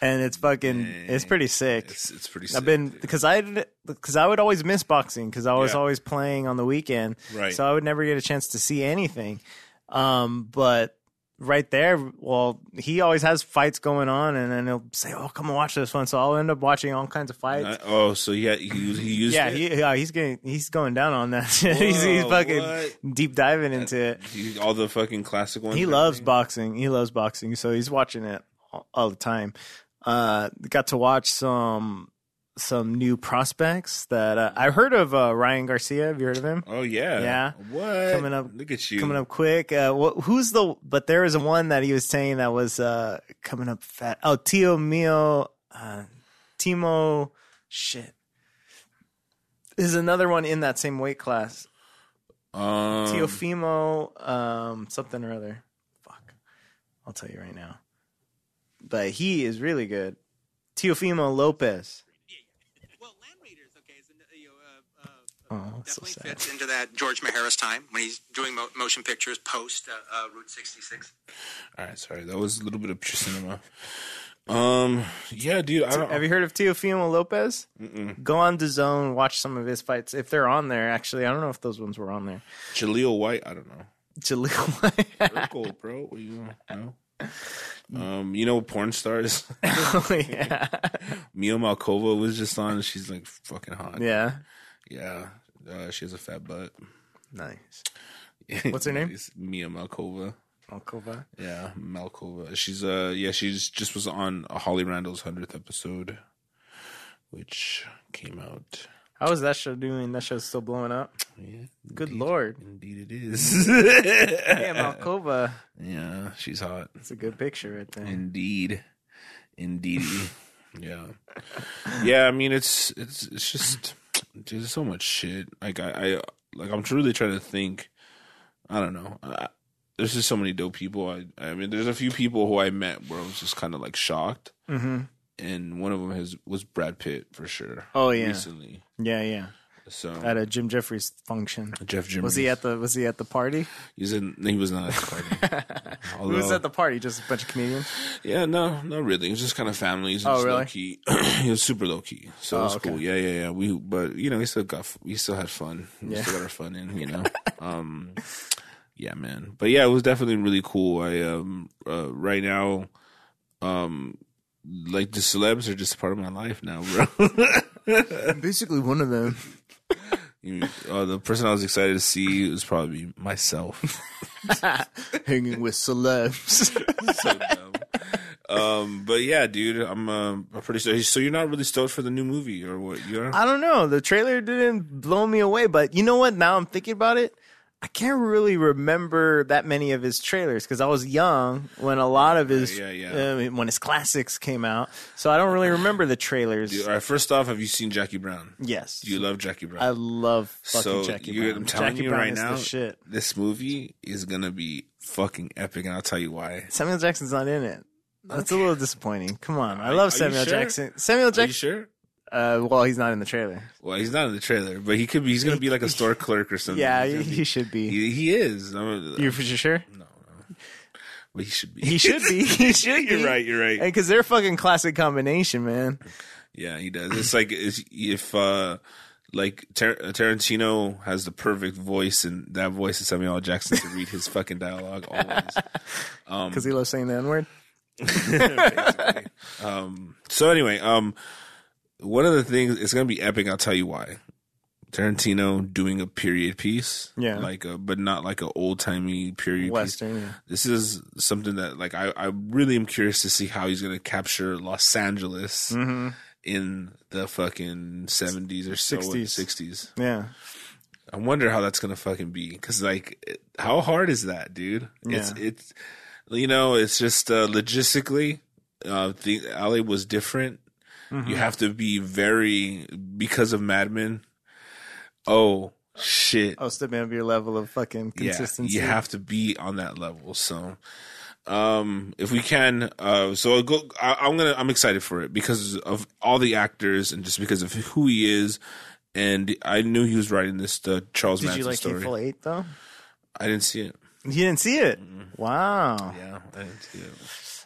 and it's fucking. It's pretty sick. It's, it's pretty. Sick, I've been because I because I would always miss boxing because I was Yeah. always playing on the weekend, Right. So I would never get a chance to see anything. Um, but right there, well, he always has fights going on, and then he'll say, "Oh, come and watch this one." So I'll end up watching all kinds of fights. Uh, oh, so yeah, he, he used yeah, he, yeah, he's getting he's going down on that. shit. he's, he's fucking what? deep diving into it. He- all the fucking classic ones. He loves everything? boxing. He loves boxing, so he's watching it all, all the time. Uh, got to watch some some new prospects that uh, I heard of. Uh, Ryan Garcia, have you heard of him? Oh yeah, Yeah. What Coming up- Look at you Coming up quick. Uh, wh- who's the? But there was one that he was saying that was uh, coming up fat. Oh, Tio Mio, uh, Timo. Shit. Is another one in that same weight class. Um, Teofimo, um, something or other. Fuck, I'll tell you right now. But he is really good. Teofimo Lopez. Well, Land Raiders, okay, is an, you know, uh, uh, Oh, that's so definitely sad. fits into that George Maharis time when he's doing mo- motion pictures post uh, uh, Route 66. all right, sorry, that was a little bit of pure cinema. Um, yeah, dude, I don't. Have you heard of Teofimo Lopez? Go on the zone, watch some of his fights if they're on there. Actually, I don't know if those ones were on there. Jaleel White, I don't know. Jaleel. White, Urkel, bro, what you know? Um, you know, porn stars. oh, yeah, Mia Malkova was just on. She's like fucking hot. yeah, yeah. Uh, she has a fat butt. nice. What's her name? It's Mia Malkova. Malkova. Yeah, Malkova. She's uh yeah, she's just was on Holly Randall's hundredth episode, which came out. How is that show doing? That show's still blowing up. Yeah, Good indeed- lord. indeed it is. Yeah, Malkova. yeah, she's hot. It's a good picture right there. Indeed, indeed. yeah, yeah. I mean, it's it's it's just there's so much shit. Like I, I like I'm truly trying to think. I don't know. I, there's just so many dope people. I I mean, there's a few people who I met where I was just kind of like shocked, hmm and one of them has was Brad Pitt for sure. Oh yeah, recently. yeah, yeah. So At a Jim Jefferies function. Jeff Jim Was he at the Was he at the party? He's in. He was not at the party. Who was at the party? Just a bunch of comedians. Yeah, no, not really. It was just kind of families. Oh, really? Low key. he was super low key, so Oh, it was okay. cool. Yeah, yeah, yeah. We, but you know, we still got, we still had fun. We Yeah. still got our fun in, you know. um, yeah, man. But yeah, it was definitely really cool. I um, uh, right now, um, like the celebs are just part of my life now, bro. Basically, one of them. You- uh, the person I was excited to see was probably myself. Hanging with celebs. so dumb. Um, but yeah, dude, I'm, uh, I'm pretty sure. So you're not really stoked for the new movie, or what? You're I don't know. The trailer didn't blow me away, but you know what? Now I'm thinking about it. I can't really remember that many of his trailers because I was young when a lot of his yeah, yeah. uh, when his classics came out. So I don't really remember the trailers. Dude, all right, first off, have you seen Jackie Brown? yes, Do you love Jackie Brown? I love fucking so Jackie Brown. I'm telling Jackie you Brown right now, shit. this movie is gonna be fucking epic, and I'll tell you why. Samuel Jackson's not in it. That's a little disappointing. Come on, I love Samuel sure? Jackson. Samuel Jackson. Are you sure? Uh, well, he's not in the trailer. Well, he's not in the trailer, but he could be. He's gonna be like a store clerk or something. Yeah, he, be- he should be. he, he is. I mean, You're for sure. no, no, but he should be. He should be. He should you're right. You're right. Because they're a fucking classic combination, man. Yeah, he does. It's like it's, if uh like Tar- Tarantino has the perfect voice, and that voice is Samuel L. Jackson to read his fucking dialogue always. Um, Because he loves saying the N word. um, so anyway, um, one of the things it's gonna be epic. I'll tell you why. Tarantino doing a period piece, Yeah. like a but not like a old timey period piece. Western. Yeah. This is something that like I I really am curious to see how he's gonna capture Los Angeles Mm-hmm. in the fucking seventies or so 60s. sixties. Yeah. I wonder how that's gonna fucking be because like how hard is that, dude? It's Yeah. it's you know it's just uh, logistically, uh, the LA was different. Mm-hmm. You have to be very because of Mad Men. Oh shit! Oh, stepping up your level of fucking yeah, consistency. you have to be on that level. So, Um, if we can, uh, so I'll go. I, I'm gonna. I'm excited for it because of all the actors and just because of who he is. And I knew he was writing this the Charles Did Manson you like story. Hateful Eight though? I didn't see it. You didn't see it? Mm-hmm. Wow. Yeah, I didn't see it.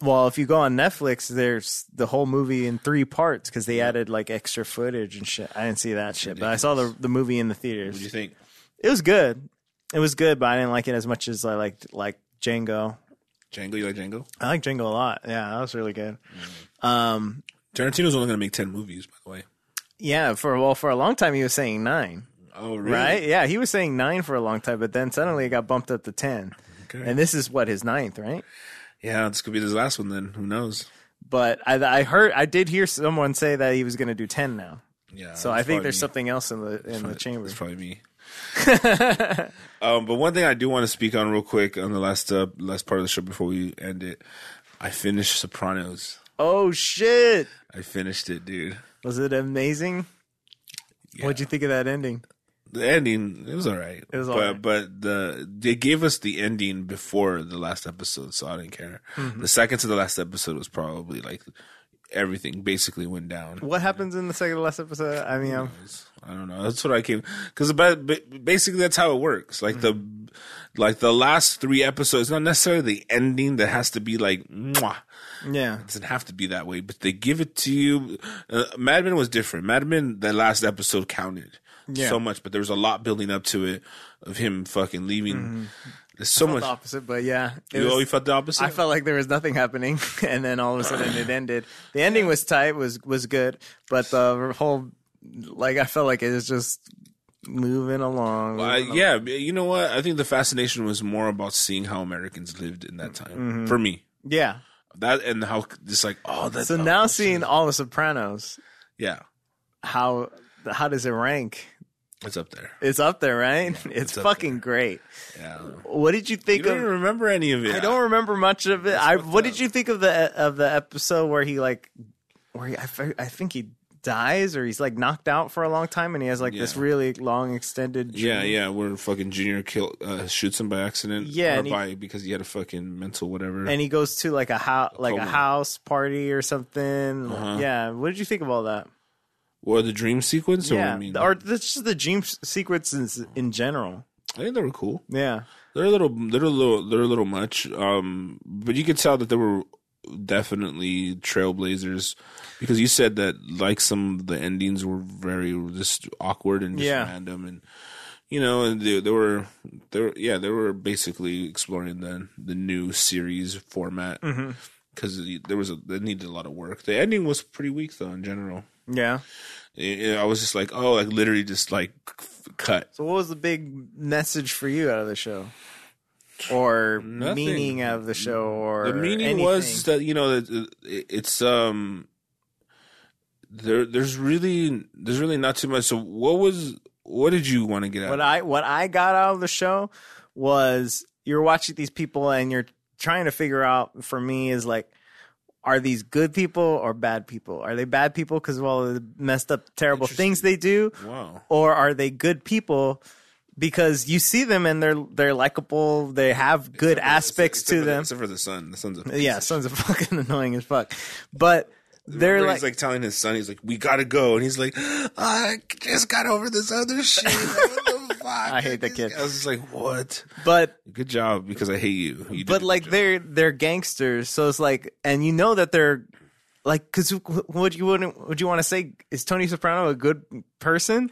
Well, if you go on Netflix, there's the whole movie in three parts because they added like extra footage and shit. I didn't see that shit, but I saw the the movie in the theaters. What do you think? It was good. It was good, but I didn't like it as much as I liked like Django. Django, you like Django? I like Django a lot. Yeah, that was really good. Um, Tarantino's only gonna make ten movies, by the way. yeah, for well, for a long time he was saying nine, Oh, really? right? Yeah, he was saying nine for a long time, but then suddenly it got bumped up to ten, Okay. and this is what his ninth, right? Yeah, this could be his last one. Then who knows? But I, I heard, I did hear someone say that he was going to do ten now. Yeah. So I think there's me. something else in the in the Probably- chamber. It's probably me. um, but one thing I do want to speak on real quick on the last uh, last part of the show before we end it, I finished Sopranos. Oh shit! I finished it, dude. Was it amazing? Yeah. What'd you think of that ending? The ending, it was all right. It was but, alright. But the they gave us the ending before the last episode, so I didn't care. Mm-hmm. The second to the last episode was probably like everything basically went down. What happens in the second to last episode? I mean, um, I don't know. That's what I came because basically that's how it works. Like the Mm-hmm. like the last three episodes, not necessarily the ending that has to be like mwah. yeah, It doesn't have to be that way, but they give it to you. Uh, Mad Men was different. Mad Men, the last episode counted Yeah. so much, but there was a lot building up to it of him fucking leaving. There's so much. the opposite, but yeah, it You, was- oh, you felt the opposite. I felt like there was nothing happening, and then all of a sudden it ended. The ending was tight, was was good, but the whole like I felt like it was just moving along. Uh, moving yeah, you know what? I think the fascination was more about seeing how Americans lived in that time. Mm-hmm. For me, yeah. that and how just like oh, that's So now seeing all the Sopranos, yeah, how how does it rank? It's up there. It's up there, right? it's it's up fucking great. Yeah, What did you you think don't of? even remember any of it. I don't remember much of it. I what up. did you think of the of the episode where he like where he, I, I think he dies or he's like knocked out for a long time and he has like this really long extended Yeah, dream? yeah, where fucking Junior kill uh, shoots him by accident. Yeah, or and he- by because he had a fucking mental whatever. and he goes to like a house like a house party or something. Uh-huh. Yeah, what did you think of all that? Or the dream sequence. Or what yeah, I mean, or that's just the dream s- sequences in general. I think they were cool. Yeah, They're a little, they're a little, they're a little much. Um, but you could tell that they were definitely trailblazers because you said that like some of the endings were very just awkward and just Yeah. random and you know and they, they were they were yeah they were basically exploring the the new series format Mm-hmm. because there was a they needed a lot of work. The ending was pretty weak though in general. Yeah. It- I was just like oh like literally just like cut. So what was the big message for you out of the show? Or Nothing. meaning out of the show or the meaning anything? was that you know it's um there there's really there's really not too much so what was what did you want to get out what of it? I what I got out of the show was you're watching these people and you're trying to figure out for me is like are these good people or bad people? Are they bad people because of all the messed up terrible things they do? Wow. Or are they good people because you see them and they're they're likable, they have good aspects Except to for the- them. except for the son. The son's a yeah, sons are fucking annoying as fuck. But they're Remember like, he's like telling his son he's like we gotta go. And he's like I just got over this other shit. what the fuck I hate that kid. I was just like what? But good job because I hate you, you but like they're they're gangsters so it's like and you know that they're like because would you wouldn't would you want to say is tony soprano a good person?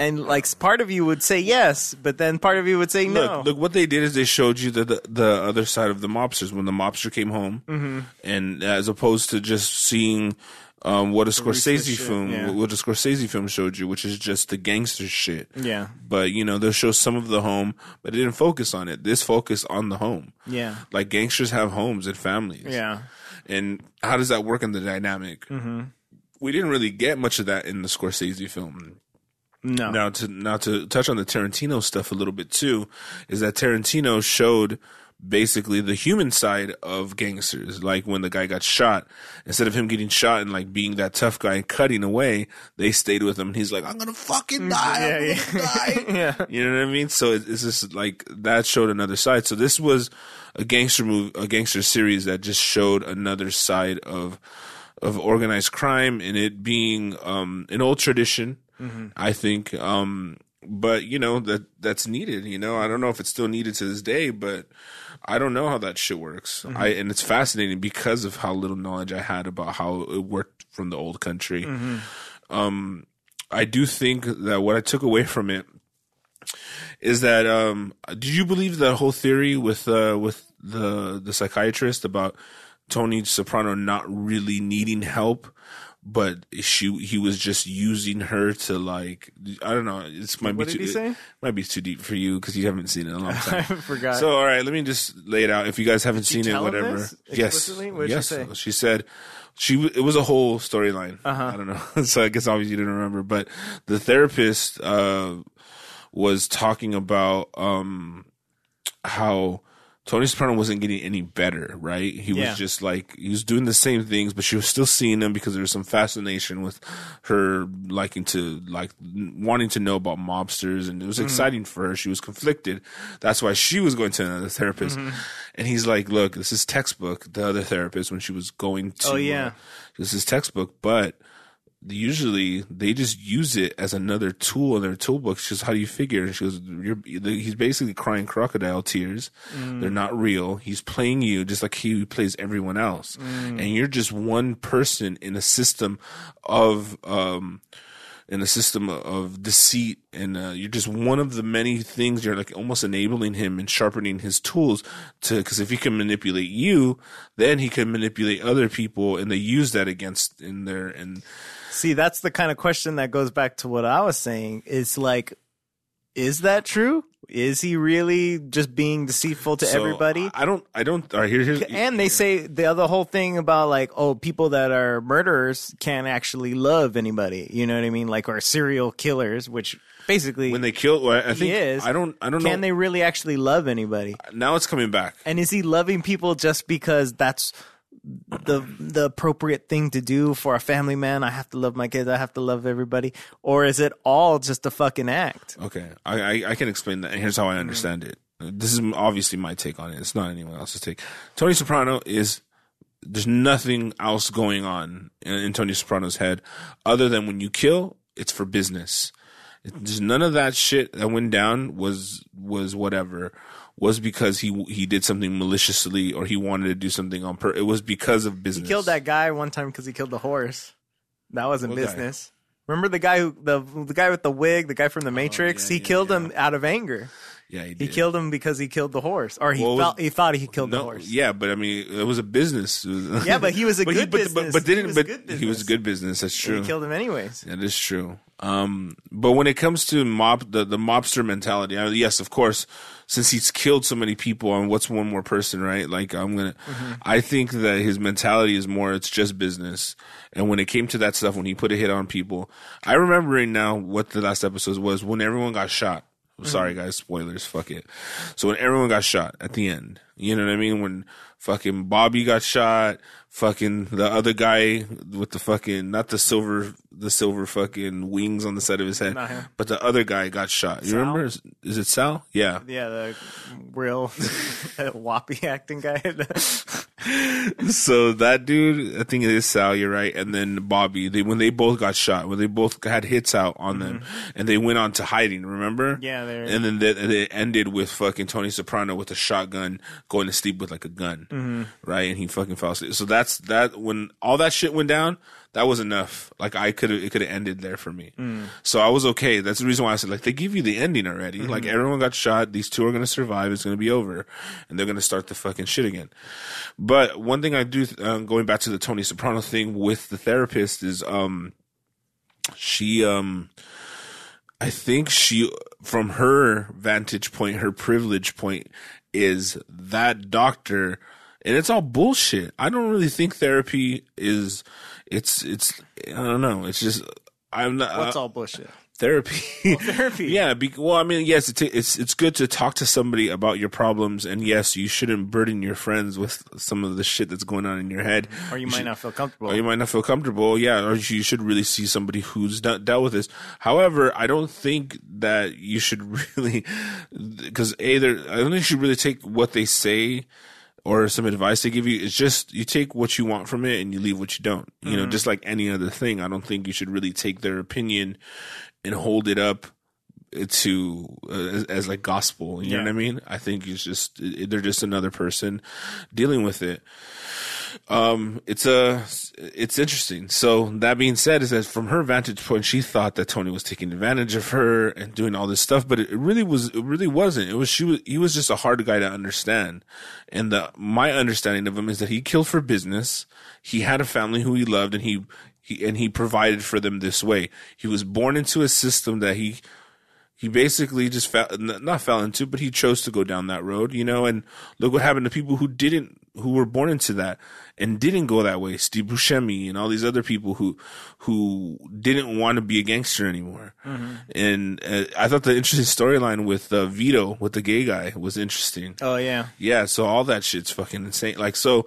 And like part of you would say yes but then part of you would say no. Look, look, what they did is they showed you the, the the other side of the mobsters when the mobster came home, Mm-hmm. and as opposed to just seeing um, what a Scorsese shit, film, yeah. what a Scorsese film showed you, which is just the gangster shit. yeah But you know they'll show some of the home, but it didn't focus on it. This focused on the home. yeah Like gangsters have homes and families. yeah And how does that work in the dynamic? Mm-hmm. We didn't really get much of that in the Scorsese film. no Now to now to touch on the Tarantino stuff a little bit too, is that Tarantino showed basically the human side of gangsters. Like when the guy got shot, instead of him getting shot and like being that tough guy and cutting away, they stayed with him. And he's like, I'm gonna fucking die. I'm yeah, gonna die. yeah. You know what I mean? So it's just like that showed another side. So this was a gangster movie, a gangster series that just showed another side of of organized crime and it being um, an old tradition. I think, um, but you know that that's needed. You know, I don't know if it's still needed to this day, but I don't know how that shit works. I and it's fascinating because of how little knowledge I had about how it worked from the old country. Um, I do think that what I took away from it is that um did you believe the whole theory with uh with the the psychiatrist about Tony Soprano not really needing help but she he was just using her to like I don't know it's might What be did too, he say? it might be too deep for you because you haven't seen it in a long time. I forgot. So all right, let me just lay it out. If you guys haven't Did seen it, whatever. Yes. She yes. say? She said she it was a whole storyline. Uh-huh. I don't know. so I guess obviously you didn't remember, but the therapist uh, was talking about um, how Tony Soprano wasn't getting any better, right? He Yeah. was just like he was doing the same things, but she was still seeing him because there was some fascination with her liking to like wanting to know about mobsters, and it Mm-hmm. was exciting for her. She was conflicted. That's why she was going to another therapist, Mm-hmm. and he's like, "Look, this is textbook." The other therapist when she was going to, Oh, yeah. uh, this is textbook, but usually they just use it as another tool in their toolbox. She goes, "How do you figure?" And she goes, You're, "He's basically crying crocodile tears. They're not real. He's playing you just like he plays everyone else, and you're just one person in a system of." um in a system of deceit and uh, you're just one of the many things you're like almost enabling him and sharpening his tools to because if he can manipulate you then he can manipulate other people and they use that against in their and See, that's the kind of question that goes back to what I was saying. It's like, is that true? Is he really just being deceitful to so everybody? i don't i don't all right here, here's and they say the other whole thing about like, oh, people that are murderers can't actually love anybody. You know what I mean? Like, or serial killers, which basically when they kill i think is. i don't i don't know. can they really actually love anybody? now it's coming back And is he loving people just because that's the the appropriate thing to do for a family man? I have to love my kids. I have to love everybody. Or is it all just a fucking act? Okay, I, I I can explain that. And here's how I understand it. This is obviously my take on it. It's not anyone else's take. Tony Soprano is there's nothing else going on in, in Tony Soprano's head other than when you kill, it's for business. There's none of that shit that went down was was whatever was because he he did something maliciously or he wanted to do something on pur. It was because of business. He killed that guy one time because he killed the horse. That wasn't What guy? business. Remember the guy who the the guy with the wig, the guy from the Matrix? Oh, yeah, he yeah, killed yeah. him out of anger. Yeah, he, He killed him because he killed the horse, or he What was- he thought he killed the horse. yeah, but I mean, it was a business. Yeah, but he was a but good but, business. But, but didn't was but good he was good business. That's And true. he killed him anyways. That is true. Um, but when it comes to mob, the, the mobster mentality, I mean, yes, of course, since he's killed so many people, and what's one more person, right? Like, I'm gonna, mm-hmm. I think that his mentality is more, it's just business. And when it came to that stuff, when he put a hit on people, I remembering now what the last episode was when everyone got shot. i'm Sorry, guys, spoilers, fuck it. So when everyone got shot at the end, you know what I mean? When fucking Bobby got shot, fucking the other guy with the fucking, not the silver, the silver fucking wings on the side of his head, but the other guy got shot. You Sal? remember? Is, is it Sal? Yeah. Yeah, the real whoppy acting guy. so that dude, I think it is Sal. You're right. And then Bobby, they when they both got shot, when they both had hits out on them, and they went on to hiding. Remember? Mm-hmm. Yeah, And then they, they ended with fucking Tony Soprano with a shotgun going to sleep with like a gun, Mm-hmm. right? And he fucking fell asleep. So that's that. When all that shit went down, that was enough. Like I could have, it could have ended there for me. Mm. So I was okay. That's the reason why I said like they give you the ending already. Like Mm-hmm. everyone got shot. These two are gonna survive. It's gonna be over, and they're gonna start the fucking shit again. But one thing I do, um, going back to the Tony Soprano thing with the therapist, is um, she um, I think she, from her vantage point, her privilege point, is that doctor, and it's all bullshit. I don't really think therapy is. It's it's I don't know. It's just I'm not. What's uh, all bullshit? therapy. therapy. yeah. Be, well, I mean, yes, it's, it's it's good to talk to somebody about your problems, and yes, you shouldn't burden your friends with some of the shit that's going on in your head. Or you might should- not feel comfortable. or you might not feel comfortable. Yeah, or you should really see somebody who's dealt with this. However, I don't think that you should really, because a, there, I don't think you should really take what they say or some advice they give you. It's just you take what you want from it and you leave what you don't. You know, just like any other thing. I don't think you should really take their opinion and hold it up to uh, as, as like gospel. You know what I mean? I think it's just they're just another person dealing with it um it's a it's interesting. So that being said is that from her vantage point she thought that tony was taking advantage of her and doing all this stuff but it really was it really wasn't. It was she was he was just a hard guy to understand. And the my understanding of him is that he killed for business. He had a family who he loved and he he and he provided for them this way. He was born into a system that he he basically just fell, not fell into, but he chose to go down that road, you know. And look what happened to people who didn't, who were born into that and didn't go that way. Steve Buscemi and all these other people who, who didn't want to be a gangster anymore. And uh, I thought the interesting storyline with uh, Vito, with the gay guy, was interesting. oh yeah. Yeah, so all that shit's fucking insane. Like, so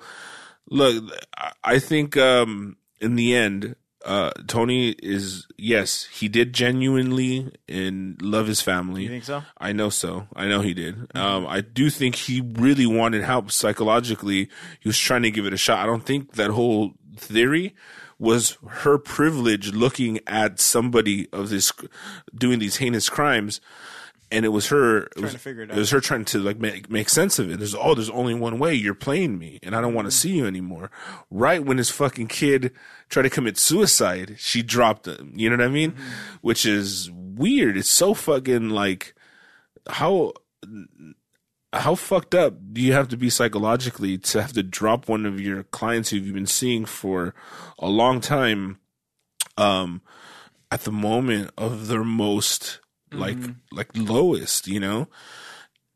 look, I- I think um in the end, uh Tony is yes, he did genuinely and love his family. You think so? I know so. I know he did. Um, I do think he really wanted help psychologically. He was trying to give it a shot. I don't think that whole theory was her privilege looking at somebody of this doing these heinous crimes. And it was her it was, to figure it it was her trying to like make make sense of it. There's oh, there's only one way. You're playing me, and I don't want to see you anymore. Right when his fucking kid tried to commit suicide, she dropped him. You know what I mean? Which is weird. It's so fucking like how how fucked up do you have to be psychologically to have to drop one of your clients who you've been seeing for a long time um at the moment of their most like mm-hmm. like lowest you know?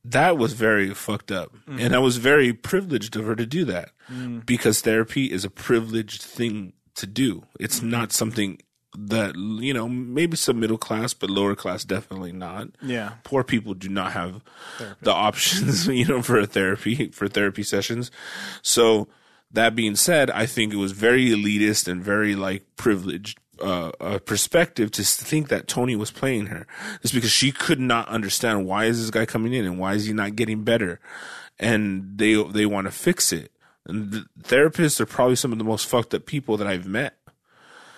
That was very fucked up. Mm. And i was very privileged of her to do that mm. because therapy is a privileged thing to do. It's mm-hmm. not something that you know maybe some middle class but lower class definitely not. Yeah. poor people do not have the options, you know, for a therapy for therapy sessions. So that being said, I think it was very elitist and very like privileged uh, uh, perspective to think that Tony was playing her. It's because she could not understand why is this guy coming in and why is he not getting better, and they they want to fix it. And the therapists are probably some of the most fucked up people that I've met.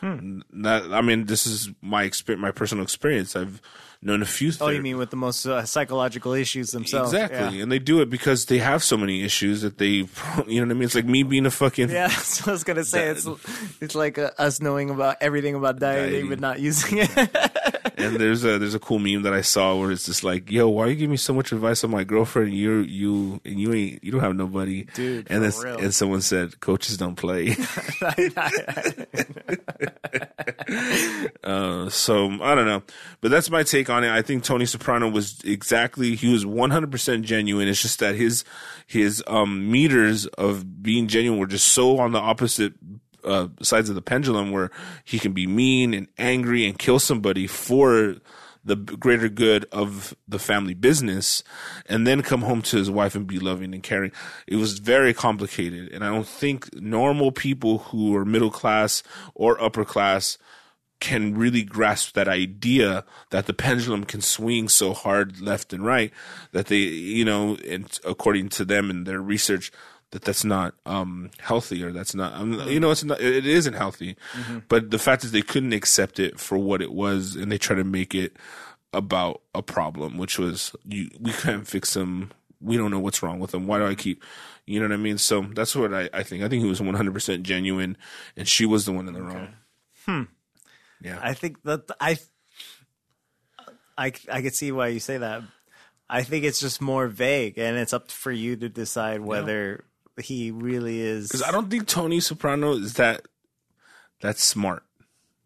That I mean, this is my experience, my personal experience. I've known a few. Oh, you mean with the most uh, psychological issues themselves? Exactly, Yeah. and they do it because they have so many issues that they, you know what I mean. It's like me being a fucking Yeah, that's what I was gonna say. It's it's like uh, us knowing about everything about dieting, Dieting. but not using it. And there's a there's a cool meme that I saw where it's just like, yo, why are you give me so much advice on my girlfriend? You you and you ain't you don't have nobody, Dude, And real. and someone said, coaches don't play. uh, so I don't know, but that's my take on it. I think Tony Soprano was exactly he was 100 percent genuine. It's just that his his um meters of being genuine were just so on the opposite uh, sides of the pendulum where he can be mean and angry and kill somebody for the greater good of the family business and then come home to his wife and be loving and caring. It was very complicated. And I don't think normal people who are middle class or upper class can really grasp that idea that the pendulum can swing so hard left and right that they, you know, and according to them and their research, that that's not um, healthy or that's not, um, you know, it's not, it isn't healthy. But the fact is they couldn't accept it for what it was and they try to make it about a problem, which was you, we can't fix them. We don't know what's wrong with them. Why do I keep, you know what I mean? So that's what I, I think. I think he was 100% genuine and she was the one in the wrong. Hmm. Yeah. I think that I, I, I could see why you say that. I think it's just more vague, and it's up for you to decide whether he really is. Because I don't think Tony Soprano is that that smart.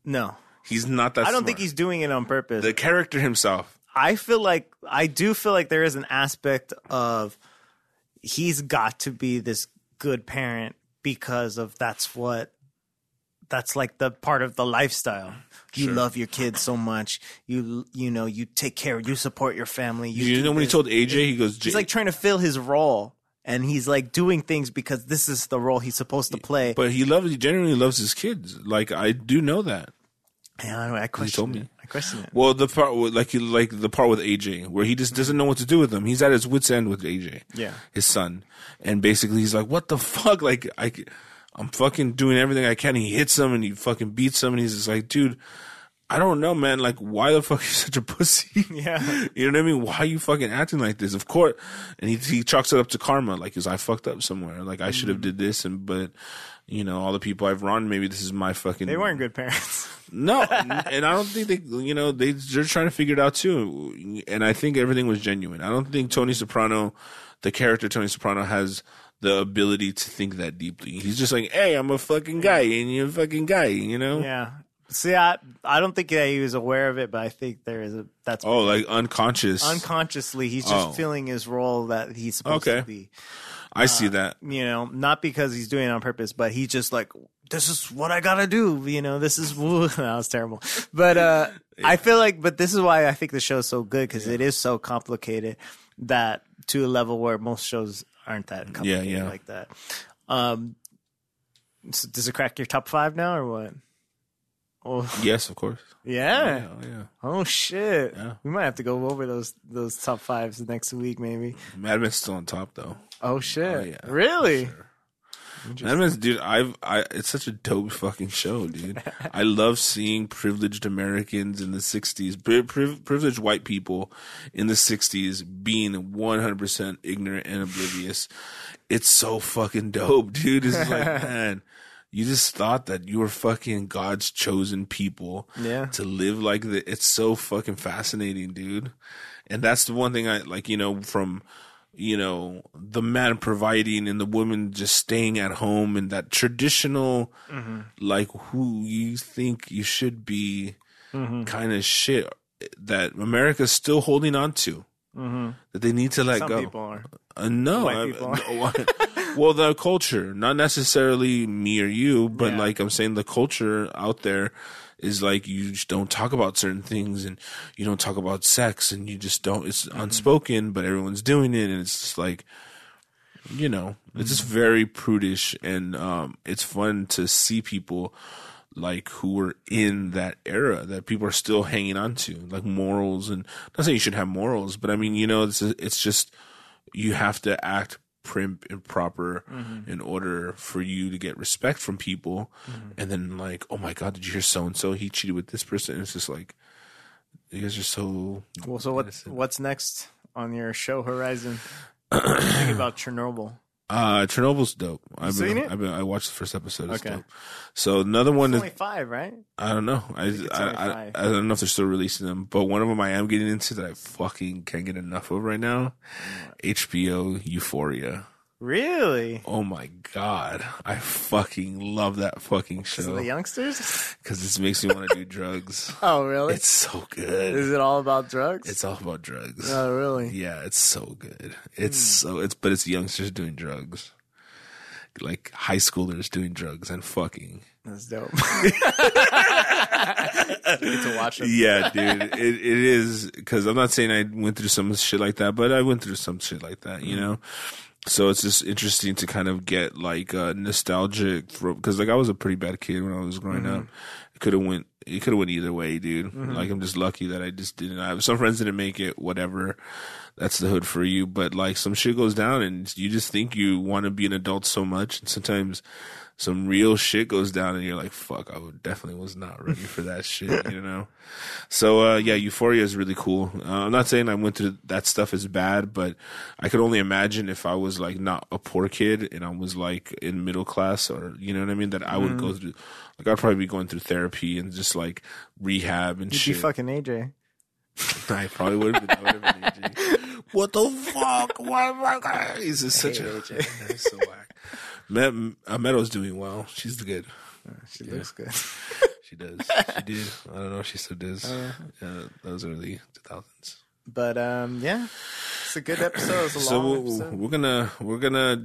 No, He's not that. I don't smart. think he's doing it on purpose. the character himself. I feel like I do feel like there is an aspect of he's got to be this good parent because of that's what that's like the part of the lifestyle. You love your kids so much. You you know you take care. You support your family. You, You know when he told AJ, he goes, he's like trying to fill his role, and he's like doing things because this is the role he's supposed to play. but he loves, he genuinely loves his kids. Like I do know that. Yeah, I, I question told it. me. I question it. Well, the part with, like you like the part with AJ where he just doesn't know what to do with them. He's at his wits end with AJ, Yeah. his son, and basically he's like, "What the fuck?" Like I, I'm fucking doing everything I can. He hits him and he fucking beats him, and he's just like, "Dude, I don't know, man. Like, why the fuck are you such a pussy?" Yeah. You know what I mean? Why are you fucking acting like this? Of course, and he he chalks it up to karma. Like, cause I fucked up somewhere. Like, I should have mm-hmm. did this, and but you know, all the people I've wronged, maybe this is my fucking. They weren't good parents. No, and I don't think they, you know, they they're trying to figure it out too. And I think everything was genuine. I don't think Tony Soprano, the character Tony Soprano, has the ability to think that deeply. He's just like, hey, I'm a fucking guy, and you're a fucking guy, you know. yeah. See, I I don't think that he was aware of it, but I think there is a that's Oh, like unconscious. unconsciously he's just Oh. feeling his role that he's supposed Okay. to be. I see that. You know, not because he's doing it on purpose, but he's just like, this is what I gotta do. You know, this is that was terrible. But uh I feel like, but this is why I think the show's so good because it is so complicated that to a level where most shows aren't that complicated yeah. like that. Um, so does it crack your top five now or what? Oh Yes, of course. yeah. Oh, yeah, yeah. Oh shit! Yeah. We might have to go over those those top fives next week, maybe. Mad Men's still on top though. Oh shit! Oh, yeah. really? Mad Men's, dude, I've, I, it's such a dope fucking show, dude. I love seeing privileged Americans in the '60s, pri- priv- privileged white people in the '60s being 100% ignorant and oblivious. It's so fucking dope, dude. It's like, man, you just thought that you were fucking God's chosen people Yeah. to live like that. It's so fucking fascinating, dude. And that's the one thing I like, you know, from you know the man providing and the woman just staying at home and that traditional mm-hmm. like who you think you should be mm-hmm. kind of shit that America's still holding on to. Mm-hmm. That they need to let Some go. people are. Uh, no, White I- people. no, well, the culture, not necessarily me or you, but Yeah. like I'm saying, the culture out there is like you just don't talk about certain things, and you don't talk about sex, and you just don't. It's Mm-hmm. unspoken, but everyone's doing it, and it's just like, you know, it's just Mm-hmm. very prudish, and um, it's fun to see people like who were in that era that people are still hanging on to, like morals, and not saying you should have morals, but I mean, you know, it's it's just you have to act primp and proper mm-hmm. in order for you to get respect from people. Mm-hmm. And then like, oh my god, did you hear so and so? He cheated with this person. And it's just like you guys are so Well, so what what's next on your show horizon? Think about Chernobyl. Uh Chernobyl's dope. I've seen been, it? I've been I watched the first episode. It's Okay. dope. So another one It's is only five, right? I don't know. I it's I, only I, five. I don't know if they're still releasing them, but one of them I am getting into that I fucking can't get enough of right now. HBO Euphoria. Really? Oh my god, I fucking love that fucking show the youngsters? because this makes me want to do drugs. Oh, really? It's so good. Is it all about drugs? It's all about drugs. oh, really? Yeah, it's so good. It's Hmm. so it's but it's youngsters doing drugs. Like high schoolers doing drugs and fucking. That's dope. Get to watch it. Yeah, dude. It it is because I'm not saying I went through some shit like that, but I went through some shit like that, you know. So it's just interesting to kind of get like uh, nostalgic for because like I was a pretty bad kid when I was growing up. It could have went. It could have went either way, dude. Like I'm just lucky that I just didn't. I have some friends didn't make it. Whatever. That's the hood for you. But like some shit goes down, and you just think you want to be an adult so much, and sometimes some real shit goes down, and you're like, "Fuck, I definitely was not ready for that shit," you know. So uh, yeah, Euphoria is really cool. Uh, I'm not saying I went through that stuff is bad, but I could only imagine if I was like not a poor kid and I was like in middle class or you know what I mean, that I would go through. Like I'd probably be going through therapy and just like rehab and You'd shit. be fucking AJ. I probably would have been. I would have been AJ. What the fuck? Why am I? He's just such a. He's so whack. Met, uh, Meadow's doing well. She's good. She looks good. She does. She did. I don't know if she still does. Uh, those early 2000s. But um, yeah, it's a good episode. It's a So long we'll, episode. we're gonna we're gonna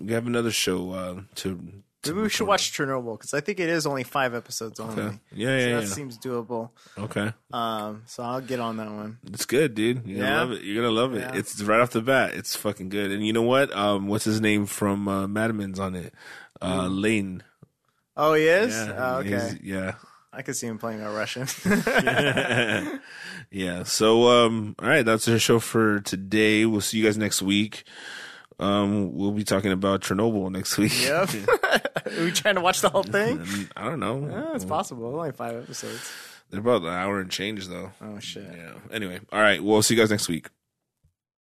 we have another show uh, to Maybe we should watch Chernobyl because I think it is only five episodes only. Okay. Yeah, yeah, So yeah. that seems doable. Okay. Um, so I'll get on that one. It's good, dude. You're gonna love it. You're gonna love it. Yeah. It's right off the bat. It's fucking good. And you know what? Um, what's his name from uh, Mad Men's on it? Uh, Lane. Oh, he is. Yeah. Oh, okay. Yeah. I could see him playing a Russian. yeah. So, um, all right, that's our show for today. We'll see you guys next week. Um, we'll be talking about Chernobyl next week. yep. Are we trying to watch the whole thing? I don't know. Yeah, it's possible. Only five episodes. They're about an hour and change, though. Oh shit. Yeah. Anyway, all right. We'll see you guys next week.